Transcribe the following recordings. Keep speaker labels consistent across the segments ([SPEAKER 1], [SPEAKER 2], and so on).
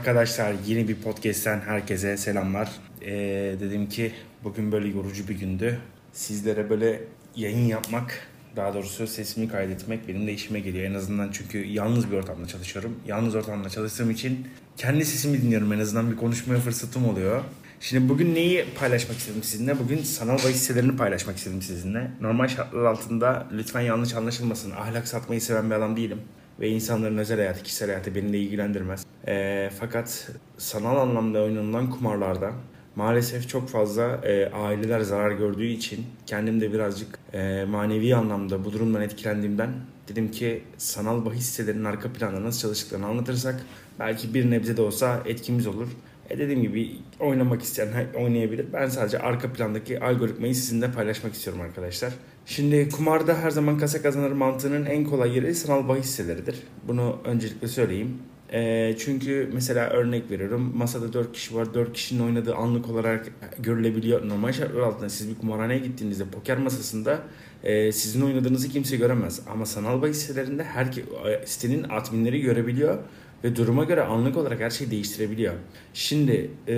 [SPEAKER 1] Arkadaşlar yeni bir podcast'ten herkese selamlar. Ee, dedim ki bugün böyle yorucu bir gündü. Sizlere böyle yayın yapmak, daha doğrusu sesimi kaydetmek benim de işime geliyor. En azından çünkü yalnız bir ortamda çalışıyorum. Yalnız ortamda çalıştığım için kendi sesimi dinliyorum. En azından bir konuşmaya fırsatım oluyor. Şimdi bugün neyi paylaşmak istedim sizinle? Bugün sanal bahis sitelerini paylaşmak istedim sizinle. Normal şartlar altında lütfen yanlış anlaşılmasın. Ahlak satmayı seven bir adam değilim ve insanların özel hayatı, kişisel hayatı beni de ilgilendirmez. E, fakat sanal anlamda oynanılan kumarlarda maalesef çok fazla e, aileler zarar gördüğü için kendim de birazcık e, manevi anlamda bu durumdan etkilendiğimden dedim ki sanal bahis sitelerinin arka planda nasıl çalıştıklarını anlatırsak belki bir nebze de olsa etkimiz olur. E dediğim gibi oynamak isteyen oynayabilir. Ben sadece arka plandaki algoritmayı sizinle paylaşmak istiyorum arkadaşlar. Şimdi kumarda her zaman kasa kazanır mantığının en kolay yeri sanal bahis siteleridir. Bunu öncelikle söyleyeyim. E, çünkü mesela örnek veriyorum masada 4 kişi var 4 kişinin oynadığı anlık olarak görülebiliyor. Normal şartlar altında siz bir kumarhaneye gittiğinizde poker masasında e, sizin oynadığınızı kimse göremez. Ama sanal bahis sitelerinde her sitenin adminleri görebiliyor ve duruma göre anlık olarak her şeyi değiştirebiliyor. Şimdi e,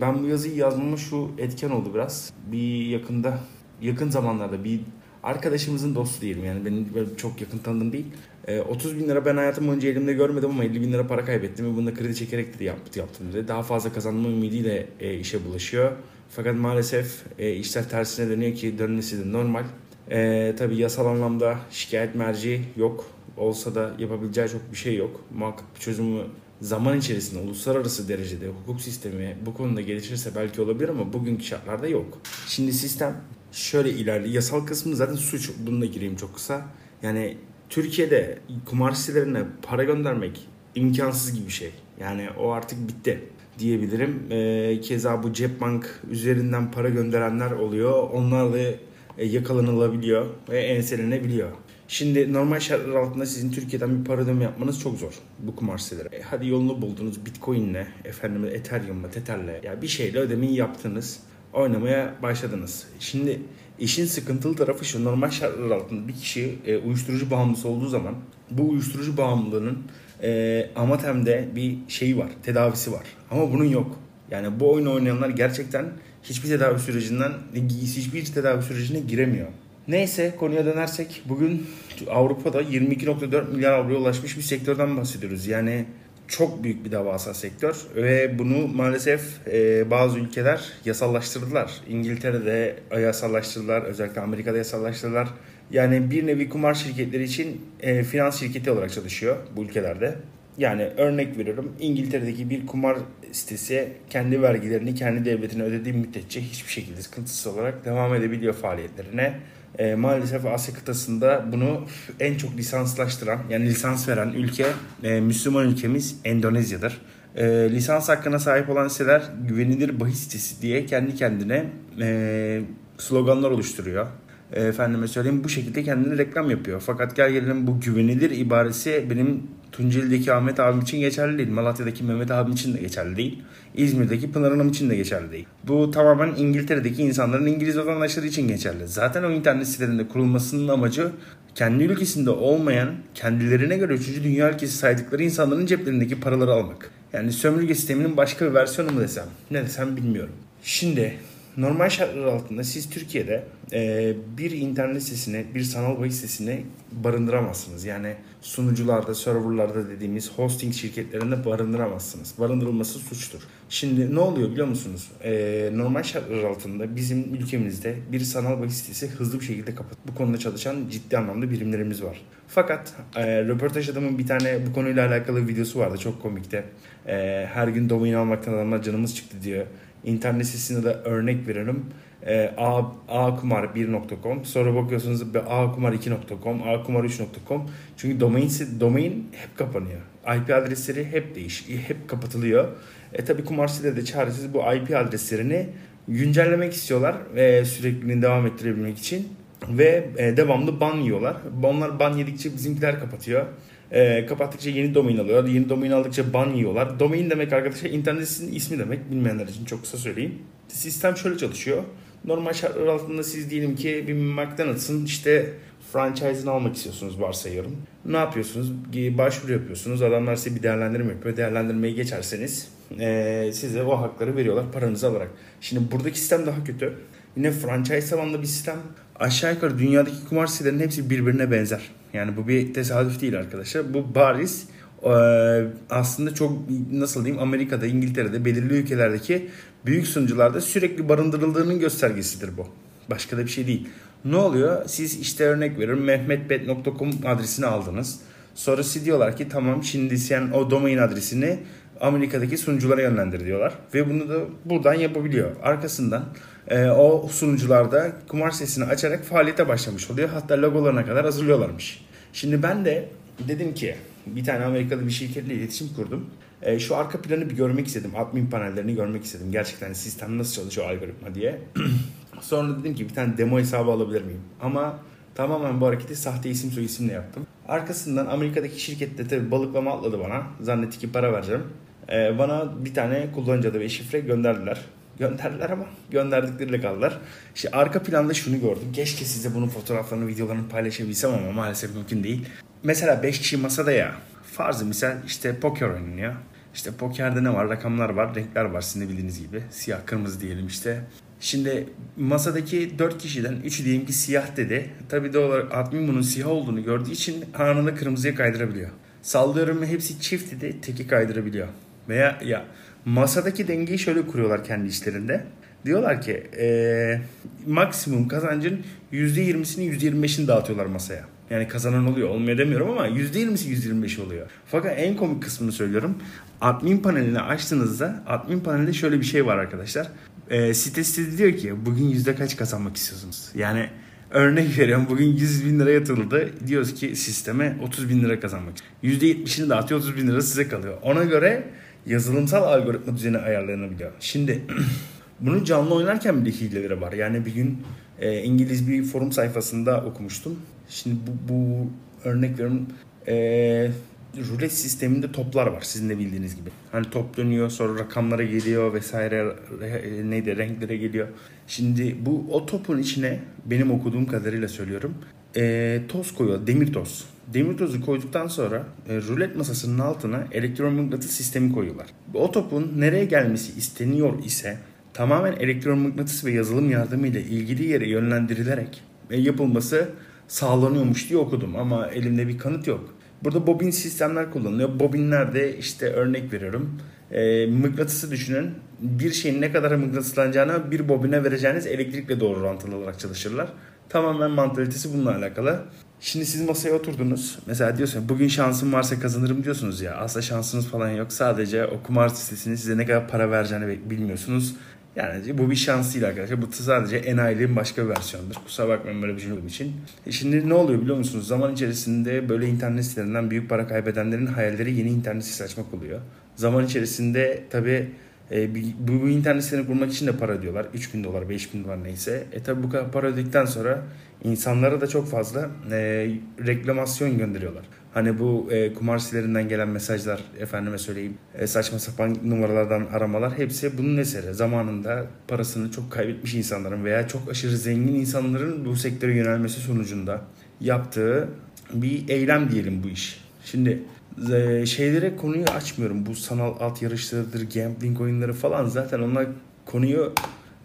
[SPEAKER 1] ben bu yazıyı yazmama şu etken oldu biraz. Bir yakında yakın zamanlarda bir arkadaşımızın dostu diyelim yani benim çok yakın tanıdığım değil. E, 30 bin lira ben hayatım boyunca elimde görmedim ama 50 bin lira para kaybettim ve bunu da kredi çekerek de yaptı, yaptım dedi. Daha fazla kazanma ümidiyle e, işe bulaşıyor. Fakat maalesef e, işler tersine dönüyor ki dönmesi de normal. E, tabii yasal anlamda şikayet merci yok olsa da yapabileceği çok bir şey yok. Muhakkak bir çözümü zaman içerisinde uluslararası derecede hukuk sistemi bu konuda gelişirse belki olabilir ama bugünkü şartlarda yok. Şimdi sistem şöyle ilerliyor. Yasal kısmı zaten suç. Bunu da gireyim çok kısa. Yani Türkiye'de kumar sitelerine para göndermek imkansız gibi bir şey. Yani o artık bitti diyebilirim. Ee, keza bu cep bank üzerinden para gönderenler oluyor. Onlar da e, yakalanılabiliyor ve enselenebiliyor. Şimdi normal şartlar altında sizin Türkiye'den bir para ödeme yapmanız çok zor bu kumar siteleri. E hadi yolunu buldunuz Bitcoin'le, efendim Ethereum'la, Tether'le ya bir şeyle ödemeyi yaptınız. Oynamaya başladınız. Şimdi işin sıkıntılı tarafı şu normal şartlar altında bir kişi e, uyuşturucu bağımlısı olduğu zaman bu uyuşturucu bağımlılığının e, Amatem'de bir şeyi var, tedavisi var. Ama bunun yok. Yani bu oyunu oynayanlar gerçekten hiçbir tedavi sürecinden hiçbir tedavi sürecine giremiyor. Neyse konuya dönersek bugün Avrupa'da 22.4 milyar avroya ulaşmış bir sektörden bahsediyoruz. Yani çok büyük bir devasa sektör ve bunu maalesef e, bazı ülkeler yasallaştırdılar. İngiltere'de yasallaştırdılar, özellikle Amerika'da yasallaştırdılar. Yani bir nevi kumar şirketleri için e, finans şirketi olarak çalışıyor bu ülkelerde. Yani örnek veriyorum İngiltere'deki bir kumar sitesi kendi vergilerini kendi devletine ödediği müddetçe hiçbir şekilde sıkıntısız olarak devam edebiliyor faaliyetlerine. E, maalesef Asya kıtasında bunu en çok lisanslaştıran yani lisans veren ülke e, Müslüman ülkemiz Endonezya'dır. E, lisans hakkına sahip olan siteler güvenilir bahis sitesi diye kendi kendine e, sloganlar oluşturuyor. E, efendime söyleyeyim bu şekilde kendini reklam yapıyor. Fakat gel gelelim bu güvenilir ibaresi benim Tunceli'deki Ahmet abim için geçerli değil. Malatya'daki Mehmet abim için de geçerli değil. İzmir'deki Pınar Hanım için de geçerli değil. Bu tamamen İngiltere'deki insanların İngiliz vatandaşları için geçerli. Zaten o internet sitelerinde kurulmasının amacı kendi ülkesinde olmayan, kendilerine göre 3. dünya ülkesi saydıkları insanların ceplerindeki paraları almak. Yani sömürge sisteminin başka bir versiyonu mu desem, ne desem bilmiyorum. Şimdi normal şartlar altında siz Türkiye'de e, bir internet sitesini, bir sanal bahis sitesini barındıramazsınız. Yani sunucularda, serverlarda dediğimiz hosting şirketlerinde barındıramazsınız. Barındırılması suçtur. Şimdi ne oluyor biliyor musunuz? E, normal şartlar altında bizim ülkemizde bir sanal bahis sitesi hızlı bir şekilde kapat. Bu konuda çalışan ciddi anlamda birimlerimiz var. Fakat e, röportaj adamın bir tane bu konuyla alakalı videosu vardı çok komikti. E, her gün domain almaktan adamlar canımız çıktı diyor. İnternet sitesinde de örnek veriyorum. E, A, akumar1.com sonra bakıyorsunuz akumar2.com, akumar3.com çünkü domain, domain hep kapanıyor. IP adresleri hep değiş, hep kapatılıyor. E tabi kumar siteleri de çaresiz bu IP adreslerini güncellemek istiyorlar ve sürekli devam ettirebilmek için ve e, devamlı ban yiyorlar. Onlar ban yedikçe bizimkiler kapatıyor. E, kapattıkça yeni domain alıyorlar. Yeni domain aldıkça ban yiyorlar. Domain demek arkadaşlar internet sitesinin ismi demek. Bilmeyenler için çok kısa söyleyeyim. Sistem şöyle çalışıyor. Normal şartlar altında siz diyelim ki bir McDonald's'ın işte franchise'ını almak istiyorsunuz varsayıyorum. Ne yapıyorsunuz? Başvuru yapıyorsunuz. Adamlar size bir değerlendirme yapıyor. Değerlendirmeyi geçerseniz e, size o hakları veriyorlar paranızı alarak. Şimdi buradaki sistem daha kötü. Yine franchise tabanlı bir sistem. Aşağı yukarı dünyadaki kumar sitelerinin hepsi birbirine benzer. Yani bu bir tesadüf değil arkadaşlar. Bu bariz aslında çok nasıl diyeyim Amerika'da, İngiltere'de, belirli ülkelerdeki büyük sunucularda sürekli barındırıldığının göstergesidir bu. Başka da bir şey değil. Ne oluyor? Siz işte örnek veriyorum mehmetbet.com adresini aldınız. Sonra size diyorlar ki tamam şimdi sen o domain adresini Amerika'daki sunuculara yönlendir diyorlar. Ve bunu da buradan yapabiliyor. Arkasından e, o sunucularda kumar sitesini açarak faaliyete başlamış oluyor. Hatta logolarına kadar hazırlıyorlarmış. Şimdi ben de dedim ki bir tane Amerikalı bir şirketle iletişim kurdum. E, şu arka planı bir görmek istedim. Admin panellerini görmek istedim. Gerçekten sistem nasıl çalışıyor algoritma diye. Sonra dedim ki bir tane demo hesabı alabilir miyim? Ama tamamen bu hareketi sahte isim soy isimle yaptım. Arkasından Amerika'daki şirkette tabii balıklama atladı bana. Zannetti ki para vereceğim. Ee, bana bir tane kullanıcı adı ve şifre gönderdiler. Gönderdiler ama gönderdikleriyle kaldılar. İşte arka planda şunu gördüm. Keşke size bunun fotoğraflarını, videolarını paylaşabilsem ama maalesef mümkün değil. Mesela 5 kişi masada ya. Farzı misal işte poker oynanıyor. İşte pokerde ne var? Rakamlar var, renkler var sizin de bildiğiniz gibi. Siyah, kırmızı diyelim işte. Şimdi masadaki 4 kişiden 3'ü diyelim ki siyah dedi. Tabi doğal olarak admin bunun siyah olduğunu gördüğü için anında kırmızıya kaydırabiliyor. Sallıyorum hepsi çift dedi teki kaydırabiliyor. Veya ya masadaki dengeyi şöyle kuruyorlar kendi işlerinde. Diyorlar ki ee, maksimum kazancın %20'sini %25'ini dağıtıyorlar masaya. Yani kazanan oluyor. Olmuyor demiyorum ama %20'si %25 oluyor. Fakat en komik kısmını söylüyorum. Admin panelini açtığınızda admin panelinde şöyle bir şey var arkadaşlar. E, sitesi diyor ki bugün yüzde kaç kazanmak istiyorsunuz? Yani örnek veriyorum bugün 100 bin lira yatırıldı. Diyoruz ki sisteme 30 bin lira kazanmak. %70'ini dağıtıyor 30 bin lira size kalıyor. Ona göre yazılımsal algoritma düzeni ayarlanabiliyor. Şimdi bunu canlı oynarken bile hileleri var. Yani bir gün e, İngiliz bir forum sayfasında okumuştum. Şimdi bu, bu örnek veriyorum e, rulet sisteminde toplar var sizin de bildiğiniz gibi. Hani top dönüyor sonra rakamlara geliyor vesaire e, neydi renklere geliyor. Şimdi bu o topun içine benim okuduğum kadarıyla söylüyorum e, toz koyuyor demir toz. Demir tozu koyduktan sonra e, rulet masasının altına elektromıknatıs sistemi koyuyorlar. O topun nereye gelmesi isteniyor ise tamamen elektromıknatıs ve yazılım yardımıyla ilgili yere yönlendirilerek e, yapılması sağlanıyormuş diye okudum ama elimde bir kanıt yok. Burada bobin sistemler kullanılıyor. Bobinlerde işte örnek veriyorum. E, mıknatısı düşünün. Bir şeyin ne kadar mıknatıslanacağına bir bobine vereceğiniz elektrikle doğru orantılı olarak çalışırlar. Tamamen mantalitesi bununla alakalı. Şimdi siz masaya oturdunuz. Mesela diyorsun bugün şansım varsa kazanırım diyorsunuz ya. Aslında şansınız falan yok. Sadece o kumar sitesinin size ne kadar para vereceğini bilmiyorsunuz. Yani bu bir şans değil arkadaşlar. Bu sadece enayiliğin başka bir versiyonudur. Kusura bakmayın böyle bir şey olduğu için. E şimdi ne oluyor biliyor musunuz? Zaman içerisinde böyle internet sitelerinden büyük para kaybedenlerin hayalleri yeni internet sitesi açmak oluyor. Zaman içerisinde tabi e, bu, bu internet sitesini kurmak için de para ödüyorlar. 3 bin dolar, 5 bin dolar neyse. E tabi bu kadar para ödedikten sonra insanlara da çok fazla e, reklamasyon gönderiyorlar. Hani bu e, kumar sitelerinden gelen mesajlar, efendime söyleyeyim, e, saçma sapan numaralardan aramalar hepsi bunun eseri. Zamanında parasını çok kaybetmiş insanların veya çok aşırı zengin insanların bu sektöre yönelmesi sonucunda yaptığı bir eylem diyelim bu iş. Şimdi e, şeylere konuyu açmıyorum. Bu sanal at yarışlarıdır, gambling oyunları falan zaten onlar konuyu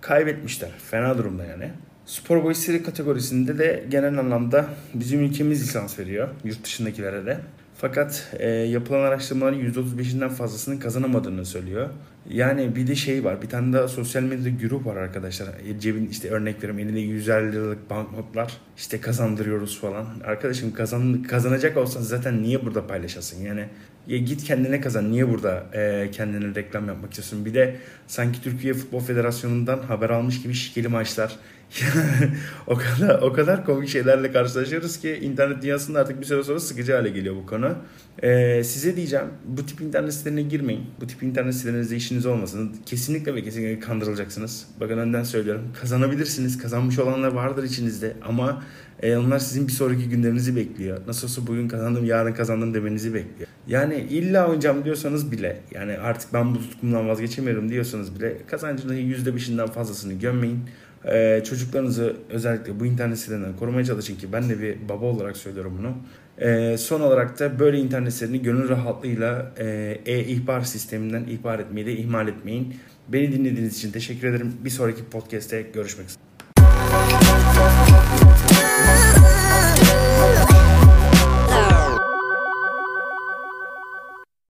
[SPEAKER 1] kaybetmişler. Fena durumda yani. Spor boyasıyla kategorisinde de genel anlamda bizim ülkemiz lisans veriyor yurt dışındakilere de. Fakat e, yapılan araştırmaların %35'inden fazlasının kazanamadığını söylüyor. Yani bir de şey var. Bir tane daha sosyal medyada grup var arkadaşlar. E, cebin işte örnek veriyorum elinde 150 liralık banknotlar. işte kazandırıyoruz falan. Arkadaşım kazan, kazanacak olsan zaten niye burada paylaşasın? Yani ya git kendine kazan. Niye burada e, kendine reklam yapmak istiyorsun? Bir de sanki Türkiye Futbol Federasyonu'ndan haber almış gibi şikeli maçlar o kadar o kadar komik şeylerle karşılaşıyoruz ki internet dünyasında artık bir süre sonra sıkıcı hale geliyor bu konu. Ee, size diyeceğim bu tip internet sitelerine girmeyin. Bu tip internet sitelerinizde işiniz olmasın. Kesinlikle ve kesinlikle kandırılacaksınız. Bakın önden söylüyorum. Kazanabilirsiniz. Kazanmış olanlar vardır içinizde ama e, onlar sizin bir sonraki günlerinizi bekliyor. Nasıl olsa bugün kazandım, yarın kazandım demenizi bekliyor. Yani illa oynayacağım diyorsanız bile yani artık ben bu tutkumdan vazgeçemiyorum diyorsanız bile kazancının %5'inden fazlasını gömmeyin. Ee, çocuklarınızı özellikle bu internet sitelerinden korumaya çalışın ki ben de bir baba olarak söylüyorum bunu. Ee, son olarak da böyle internet sitelerini gönül rahatlığıyla e, e-ihbar sisteminden ihbar etmeyi de ihmal etmeyin. Beni dinlediğiniz için teşekkür ederim. Bir sonraki podcast'te görüşmek üzere.